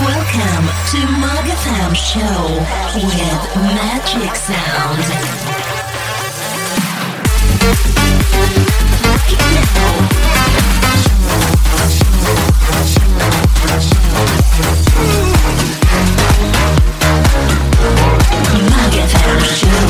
Welcome to MAG FM Show with Magic Sound. MAG FM Show.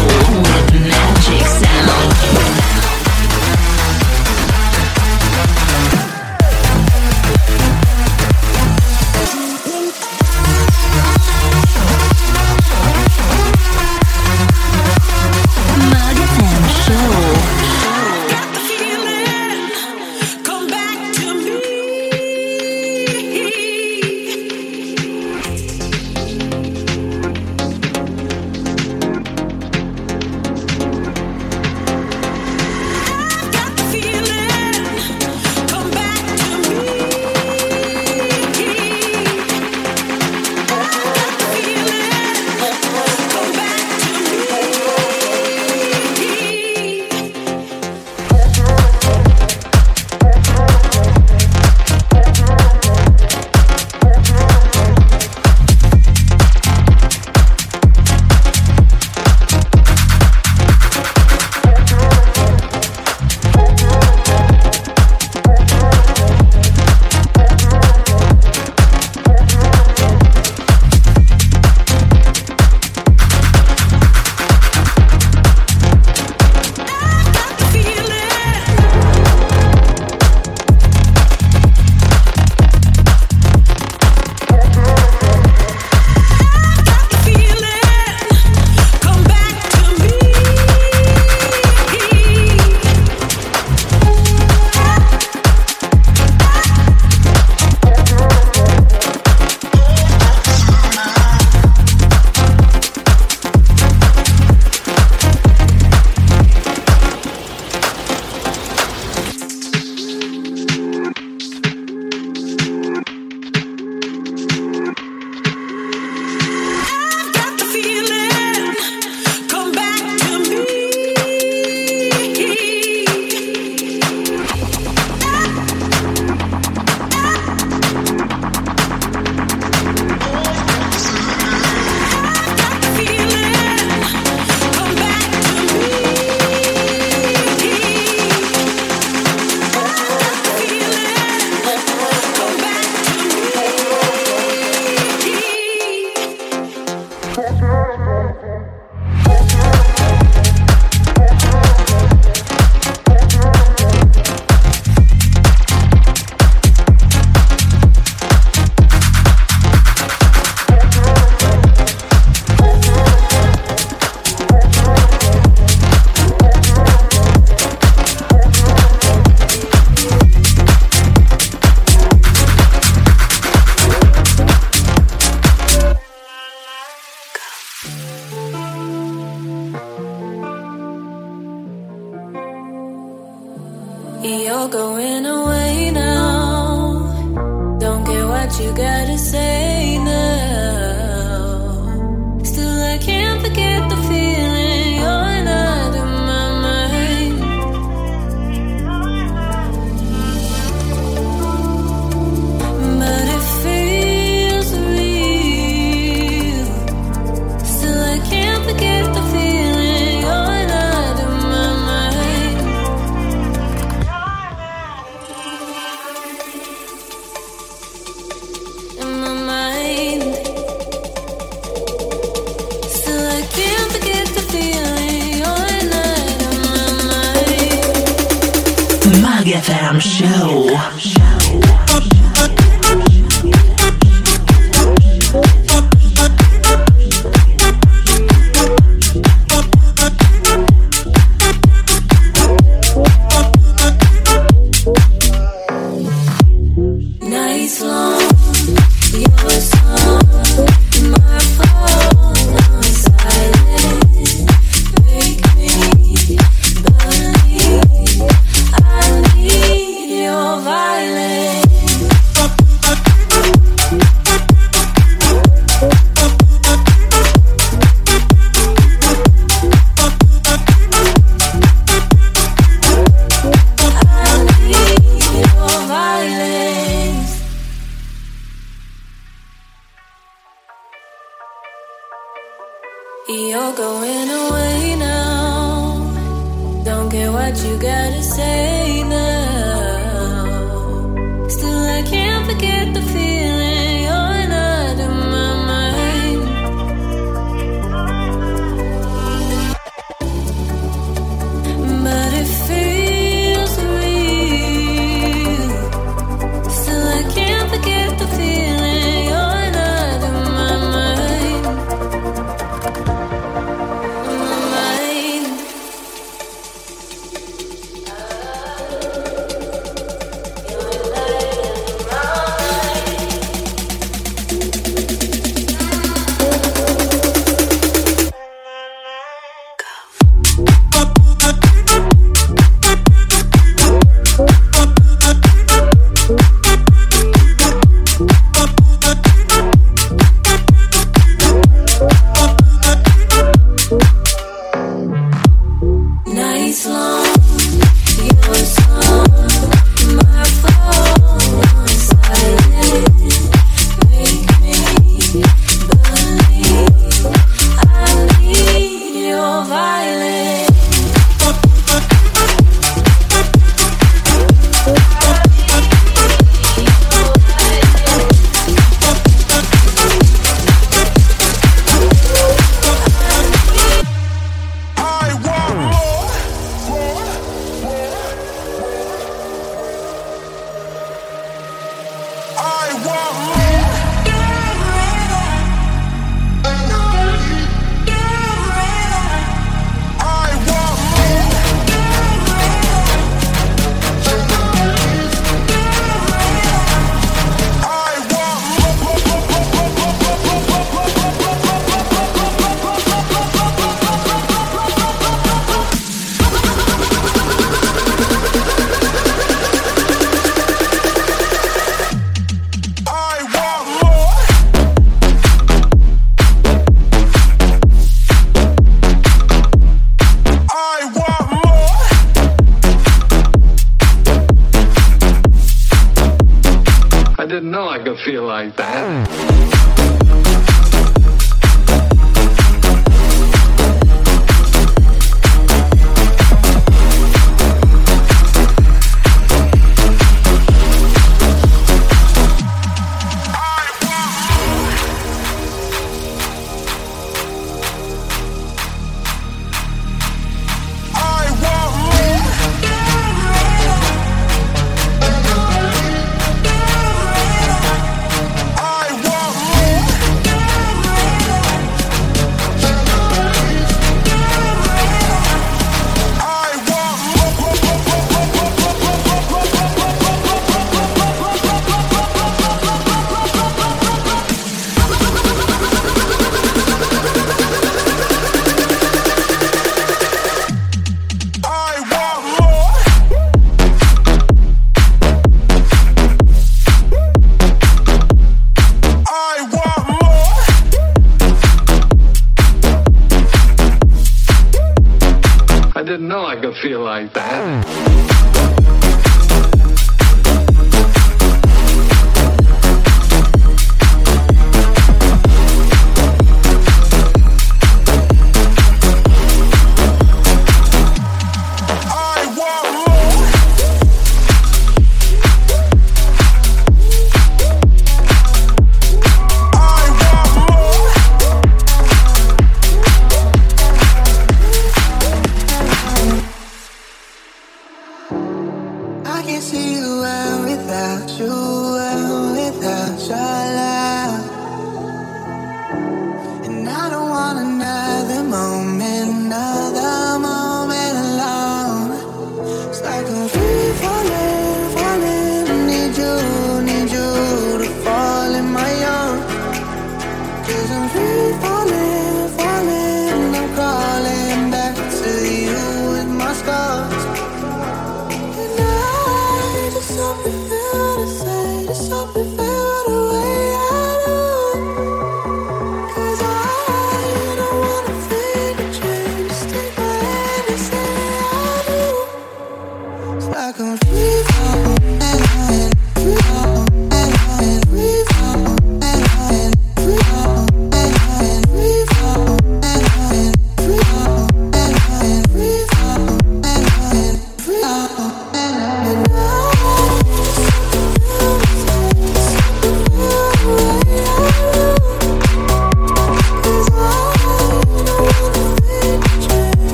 And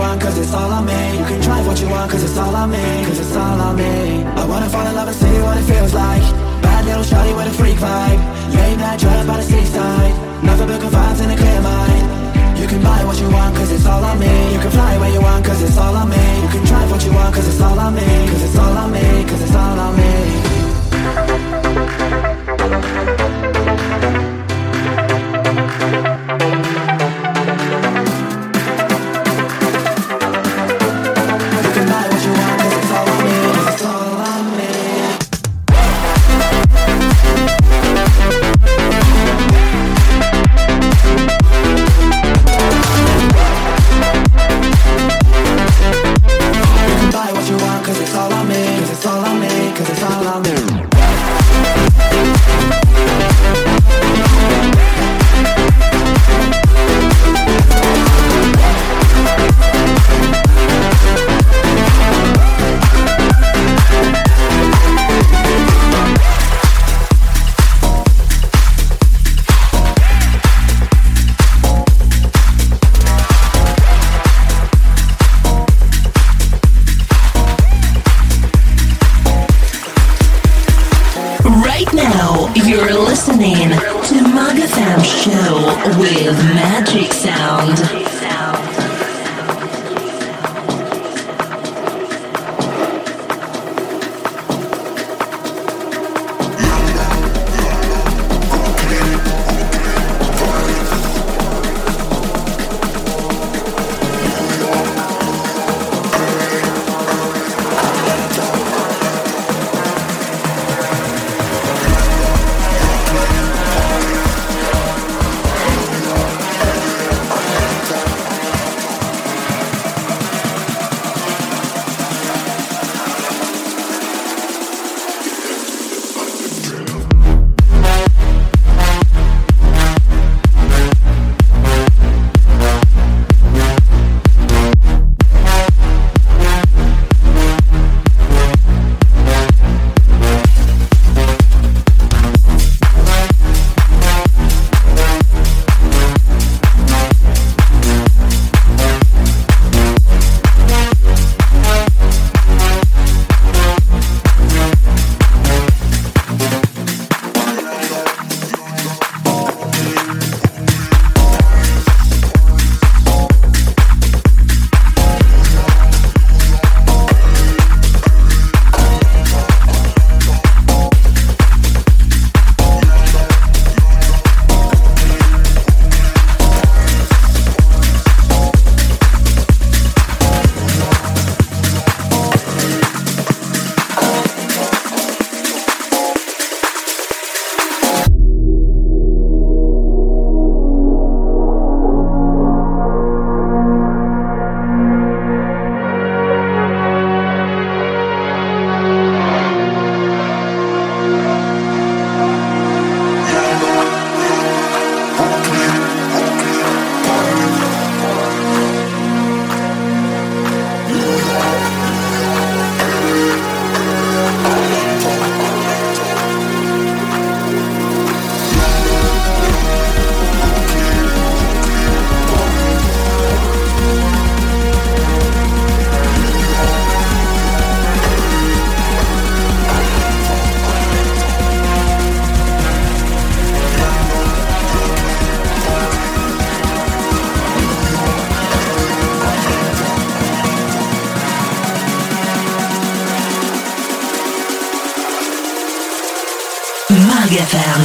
want cause it's all on me. You can drive what you want cause it's all on me Cause it's all on me. I wanna fall in love and see what it feels like. Bad little shawty with a freak vibe. Late night drive by the seaside. Nothing but good vibes and a clear mind. You can buy what you want cause it's all on me. You can fly where you want cause it's all on me. You can drive what you want cause it's all on me Cause it's all on me, cause it's all on me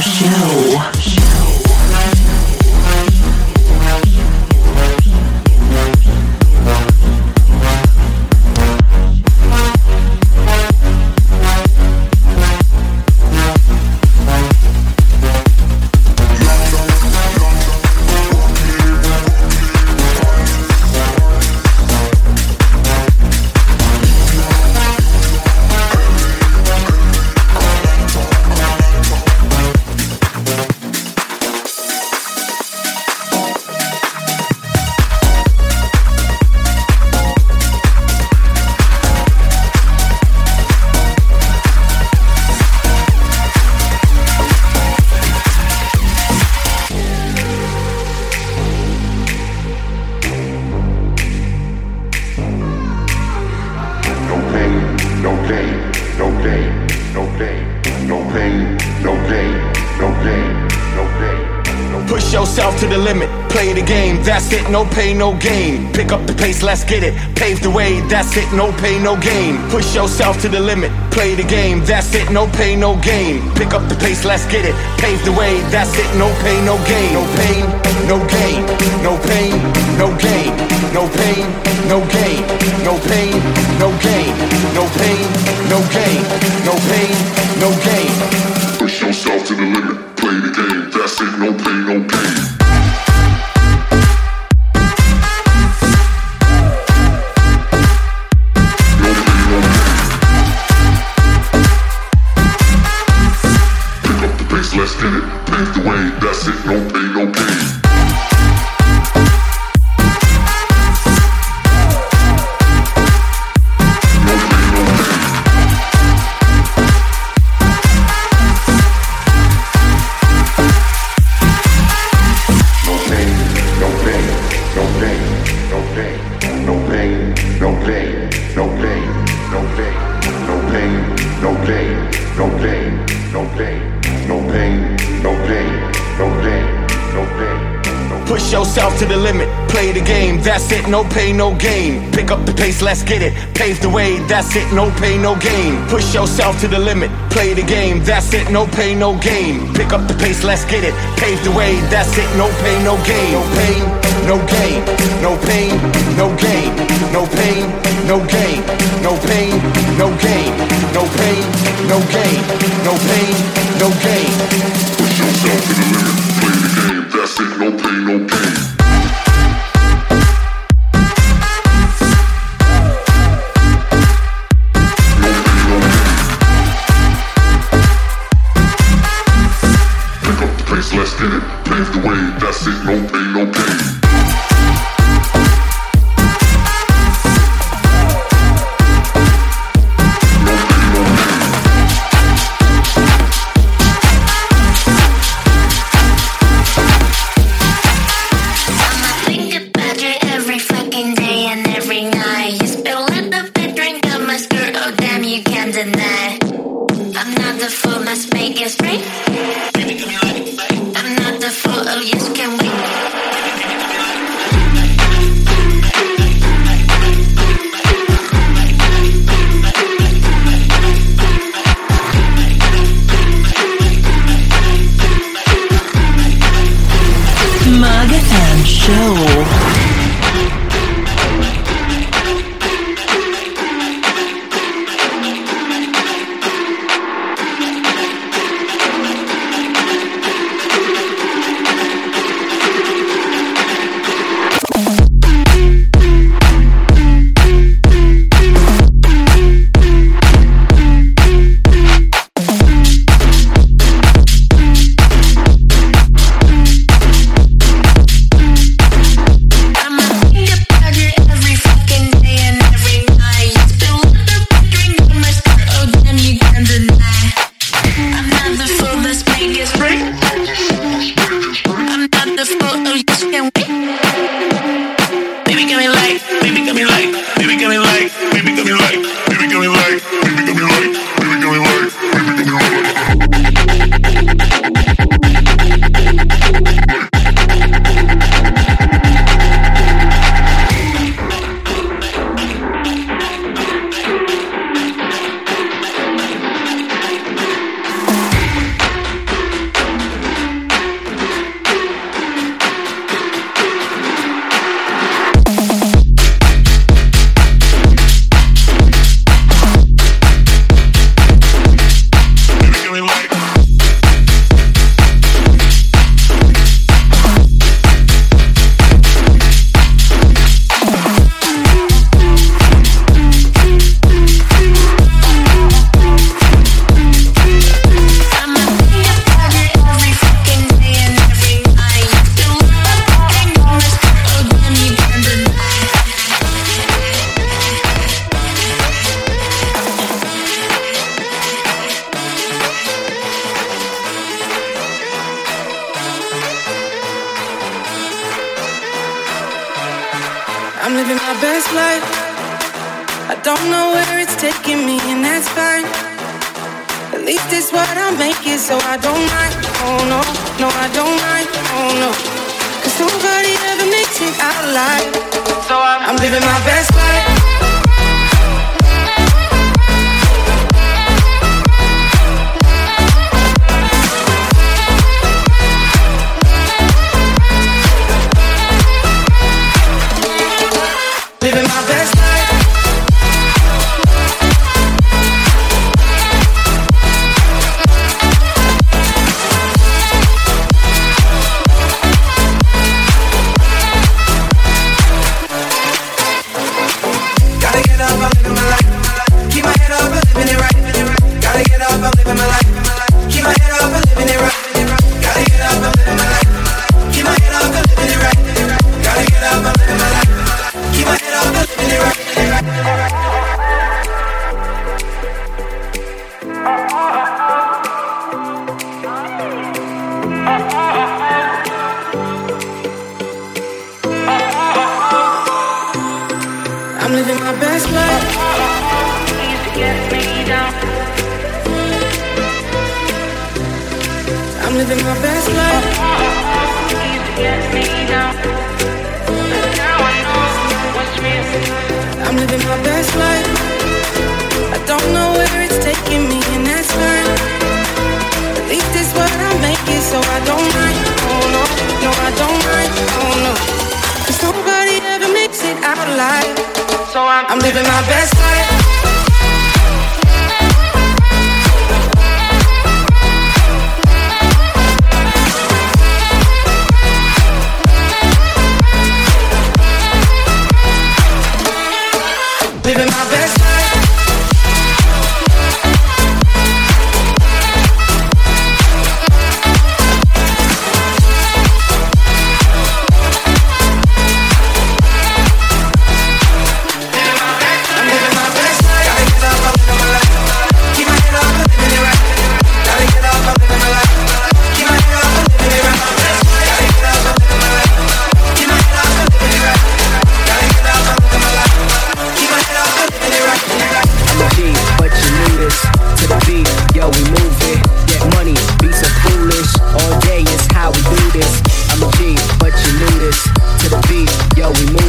Show. it, no pay, no gain. Pick up the pace, let's get it. Pave the way, that's it, no pay, no gain. Push yourself to the limit, play the game, that's it, no pay, no gain. Pick up the pace, let's get it. Pave the way, that's it, no pay, no gain. No pain, no gain, no it, no pay, no gain. Pick up the pace, let's get it. Pave the way, that's it, no pay, no gain. Push yourself to the limit, play the game, that's it, no pay, no gain. Pick up the pace, let's get it. Pave the way, that's it, no pay, no gain. No pain, no gain. No pain, no gain. No pain, no gain. No pain, no gain. No pain, no gain. No pain, no gain. Push yourself to the limit. living my best life. we move.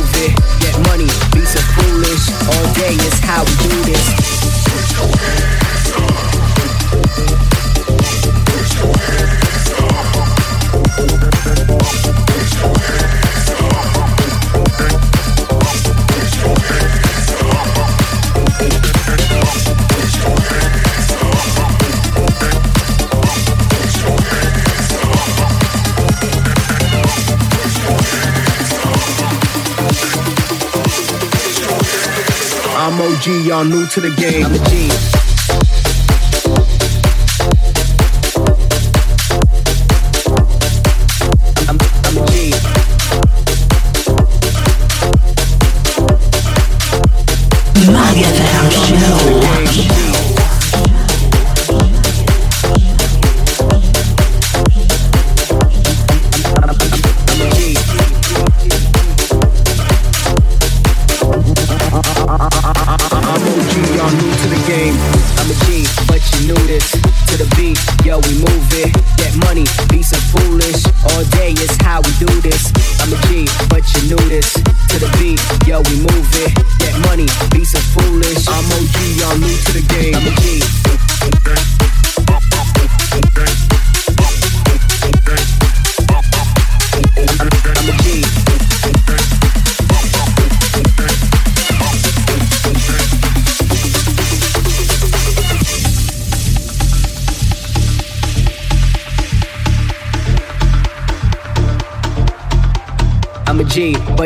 Y'all new to the game. I'm a G.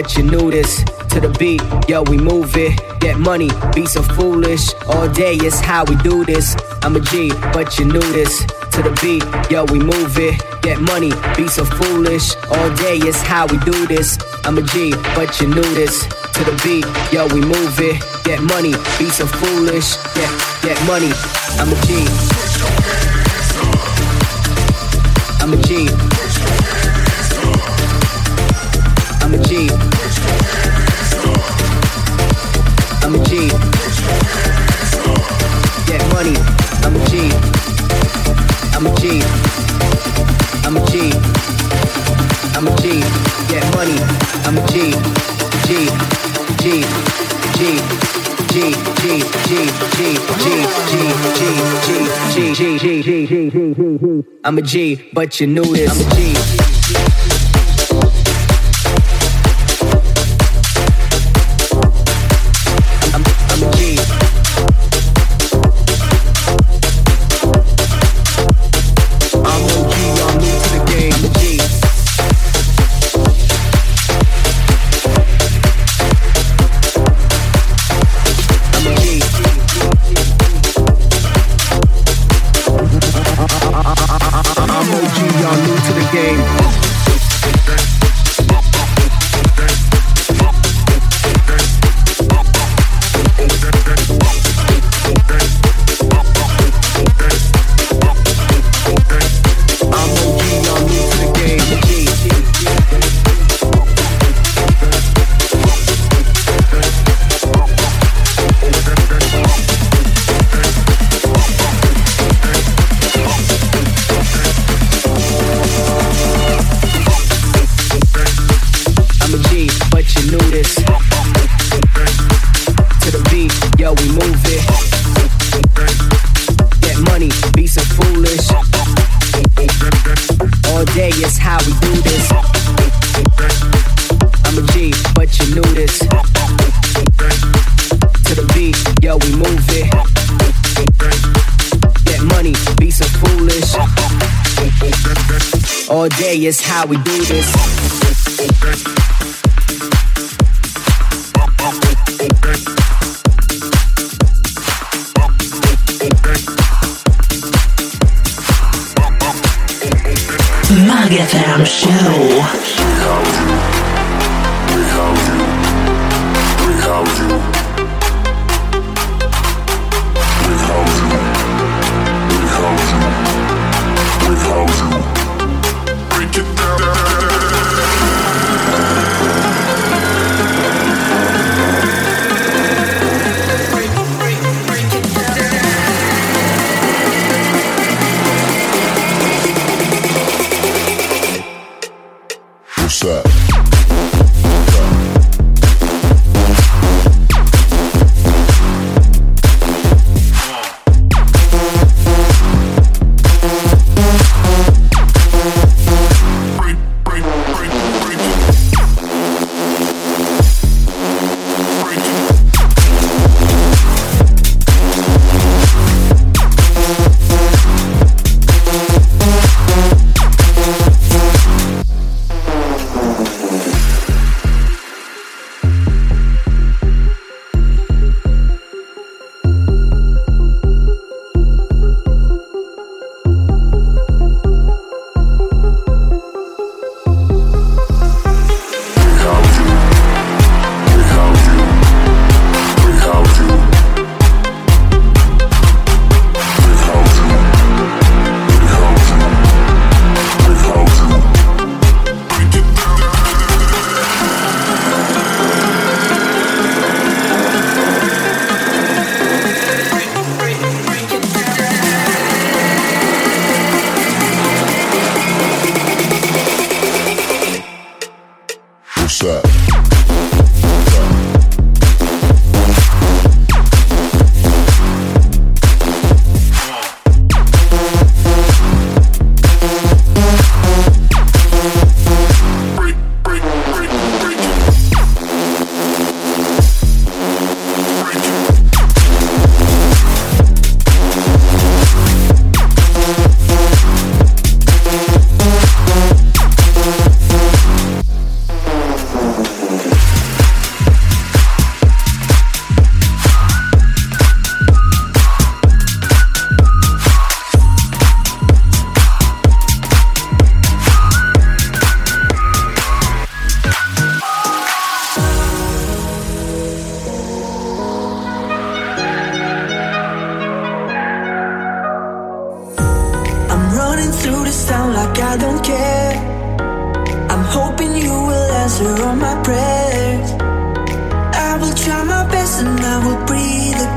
but you knew this. To the beat, yo, we move it. Get money, be so foolish. All day is how we do this. I'm a G, but you knew this. To the beat, yo, we move it. Get money, be so foolish. All day is how we do this. I'm a G, but you knew this. To the beat, yo, we move it. Get money, be so foolish. Get, get money. I'm a G. I'm a G. get money. I'm a G, G, G, G. G G G G G G G G G G G G G G I'm a G, but you knew this. I'm a G. day is how we do this.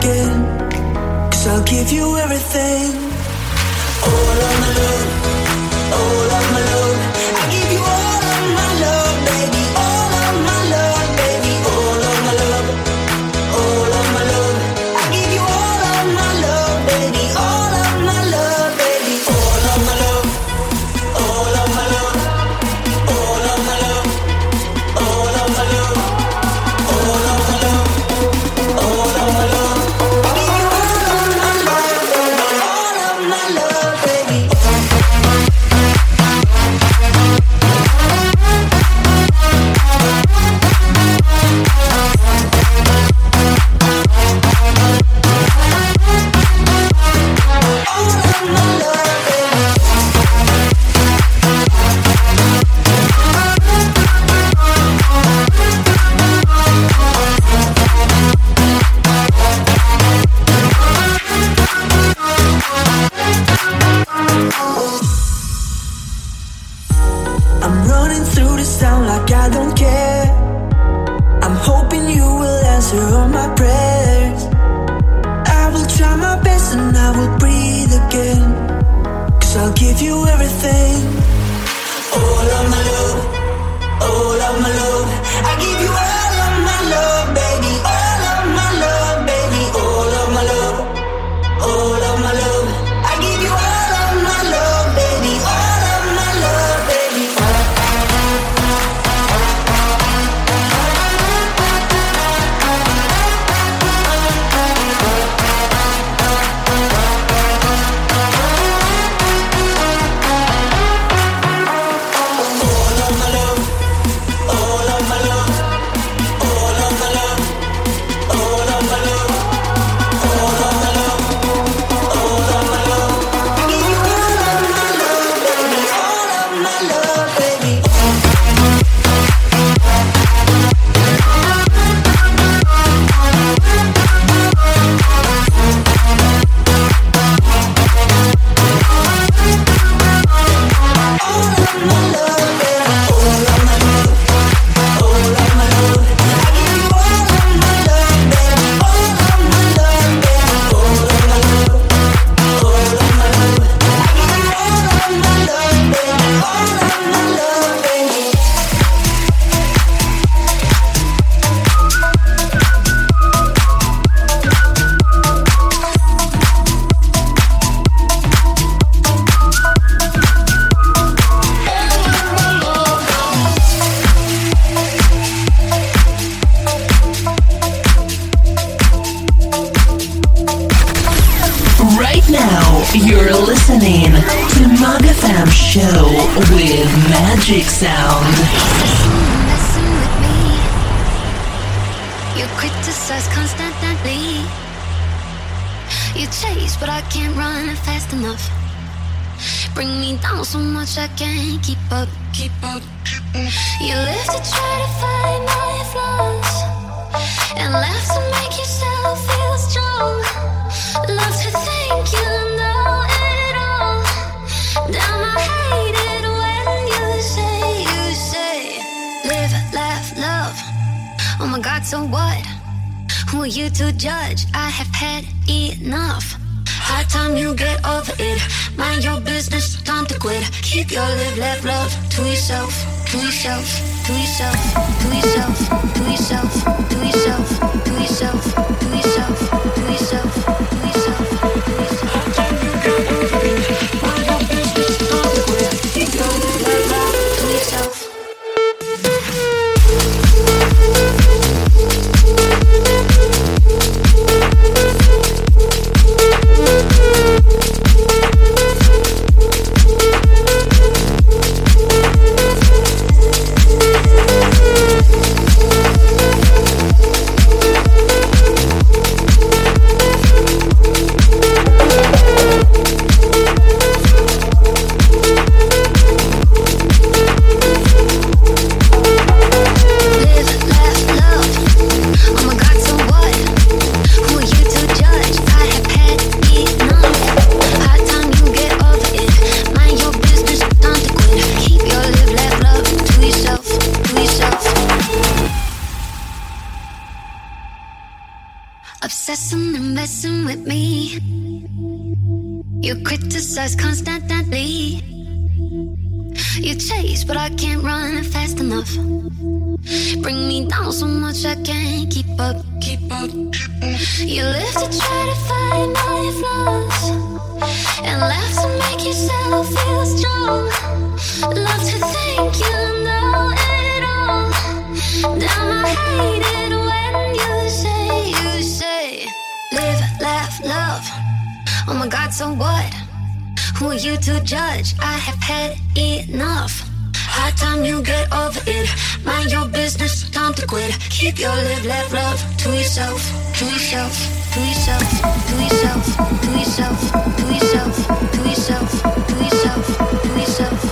again. Cause I'll give you everything. All I know. so what? Who are you to judge? I have had enough. High time you get over it. Mind your business, time to quit. Keep your live, left love to yourself, to yourself, to yourself, to yourself, to yourself, to yourself, to yourself, to yourself. so what? Who are you to judge? I have had enough. High time you get over it. Mind your business, time to quit. Keep your live, love, love to yourself, to yourself, to yourself, to yourself, to yourself, to yourself, to yourself, to yourself, to yourself.